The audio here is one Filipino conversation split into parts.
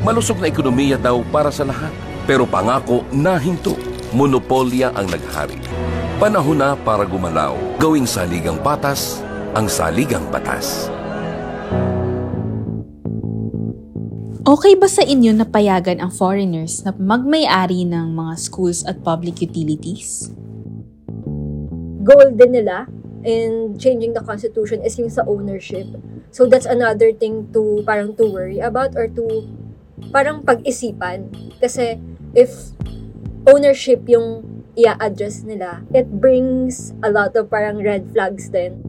Malusog na ekonomiya daw para sa lahat. Pero pangako na hinto. Monopolya ang naghari. Panahon na para gumalaw. Gawing saligang patas ang saligang batas. Okay ba sa inyo na payagan ang foreigners na magmay-ari ng mga schools at public utilities? goal din nila in changing the constitution is yung sa ownership. So that's another thing to parang to worry about or to parang pag-isipan. Kasi if ownership yung i-address nila, it brings a lot of parang red flags din.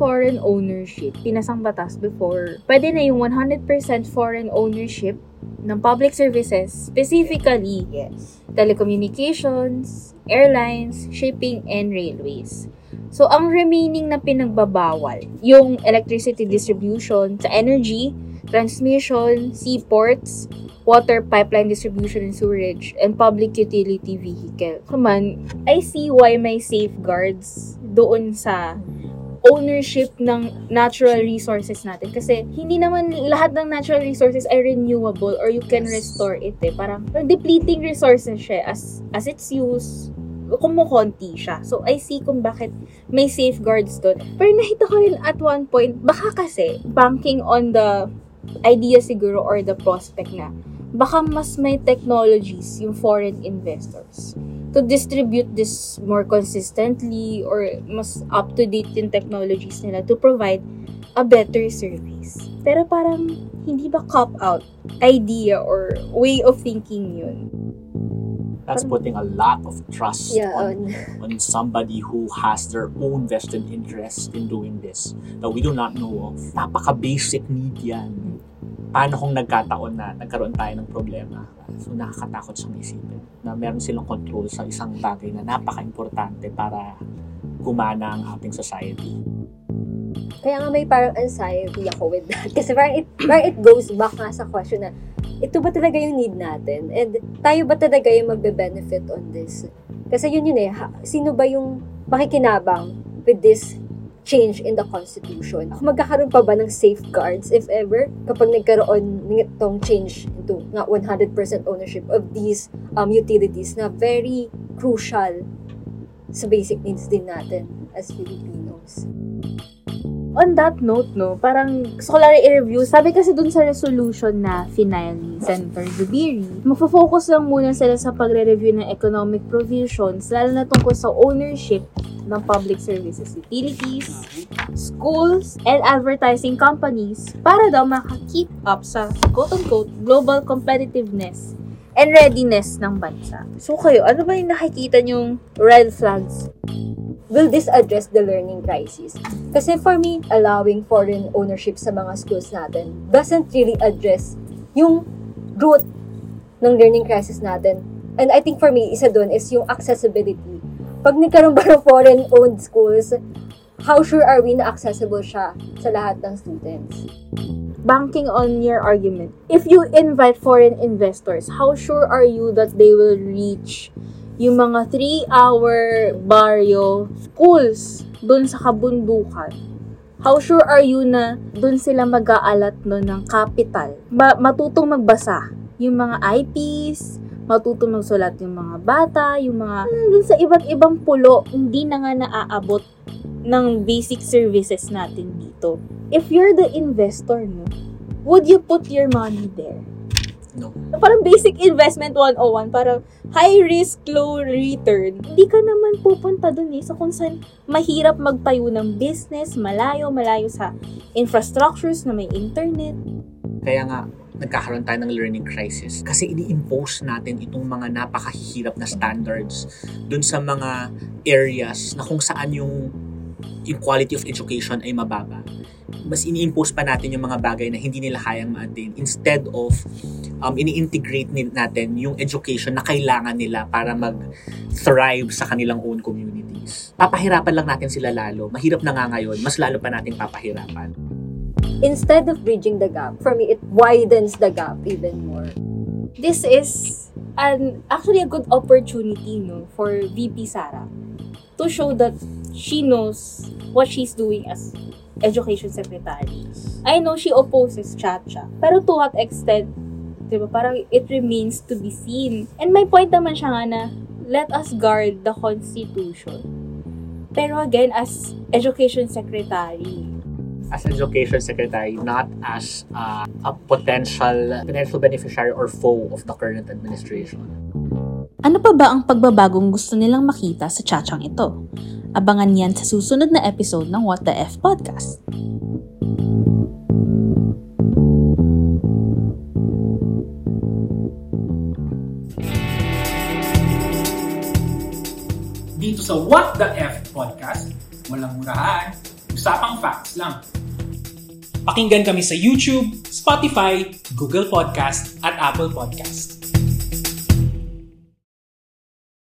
foreign ownership, pinasang batas before, pwede na yung 100% foreign ownership ng public services, specifically Yes. telecommunications, airlines, shipping, and railways. So, ang remaining na pinagbabawal, yung electricity distribution sa energy, transmission, seaports, water pipeline distribution and sewerage, and public utility vehicle. Kaman, I see why may safeguards doon sa ownership ng natural resources natin. Kasi hindi naman lahat ng natural resources ay renewable or you can restore it eh. Parang depleting resources siya as, as its use kumukonti siya. So, I see kung bakit may safeguards doon. Pero nakita ko rin at one point, baka kasi, banking on the idea siguro or the prospect na baka mas may technologies yung foreign investors to distribute this more consistently or mas up-to-date yung technologies nila to provide a better service. Pero parang hindi ba cop-out idea or way of thinking yun? That's putting a lot of trust Yeah, on, on, somebody who has their own vested interest in doing this that we do not know of. Napaka-basic need yan. Paano kung nagkataon na nagkaroon tayo ng problema? So nakakatakot siyang isipin na meron silang control sa isang bagay na napaka-importante para gumana ang ating society. Kaya nga may parang anxiety ako with that. Kasi parang it, parang it goes back nga sa question na, ito ba talaga yung need natin? And tayo ba talaga yung magbe-benefit on this? Kasi yun yun eh, ha, sino ba yung makikinabang with this change in the Constitution? Magkakaroon pa ba ng safeguards, if ever, kapag nagkaroon nitong change into nga 100% ownership of these um, utilities na very crucial sa basic needs din natin as Filipinos. On that note, no, parang gusto ko lang i-review. Sabi kasi dun sa resolution na final ni Senator Zubiri, magfo-focus lang muna sila sa pagre-review ng economic provisions, lalo na tungkol sa ownership ng public services utilities, schools, and advertising companies para daw maka-keep up sa quote-unquote global competitiveness and readiness ng bansa. So kayo, ano ba yung nakikita nyong red flags will this address the learning crisis? Kasi for me, allowing foreign ownership sa mga schools natin doesn't really address yung root ng learning crisis natin. And I think for me, isa doon is yung accessibility. Pag nagkaroon ba ng foreign-owned schools, how sure are we na accessible siya sa lahat ng students? banking on your argument, if you invite foreign investors, how sure are you that they will reach yung mga 3-hour barrio schools dun sa kabundukan? How sure are you na dun sila mag-aalat no ng capital? Ma- matutong magbasa yung mga IPs, matutong magsulat yung mga bata, yung mga dun sa iba't ibang pulo, hindi na nga naaabot ng basic services natin dito. If you're the investor, no, would you put your money there? No. Parang basic investment 101, parang high risk, low return. Hindi ka naman pupunta dun eh. So kung saan mahirap magtayo ng business, malayo, malayo sa infrastructures na may internet. Kaya nga, nagkakaroon tayo ng learning crisis. Kasi ini-impose natin itong mga napakahihirap na standards dun sa mga areas na kung saan yung, yung quality of education ay mababa. Mas ini-impose pa natin yung mga bagay na hindi nila kayang ma-attain instead of um, ini-integrate ni- natin yung education na kailangan nila para mag-thrive sa kanilang own communities. Papahirapan lang natin sila lalo. Mahirap na nga ngayon, mas lalo pa nating papahirapan. Instead of bridging the gap, for me, it widens the gap even more. This is an actually a good opportunity no for VP Sara to show that she knows what she's doing as education secretary. I know she opposes Chacha. Pero to what extent, di ba, parang it remains to be seen. And may point naman siya nga na, let us guard the Constitution. Pero again, as Education Secretary, As Education Secretary, not as uh, a potential potential beneficiary or foe of the current administration. Ano pa ba ang pagbabagong gusto nilang makita sa tsatsang ito? Abangan yan sa susunod na episode ng What the F Podcast. Sa What the F Podcast, walang murahan, usapang facts lang. Pakinggan kami sa YouTube, Spotify, Google Podcast at Apple Podcast.